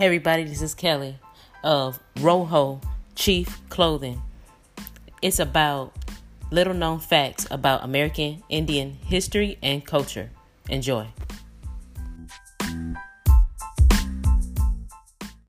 Hey everybody, this is Kelly of Rojo Chief Clothing. It's about little known facts about American Indian history and culture. Enjoy.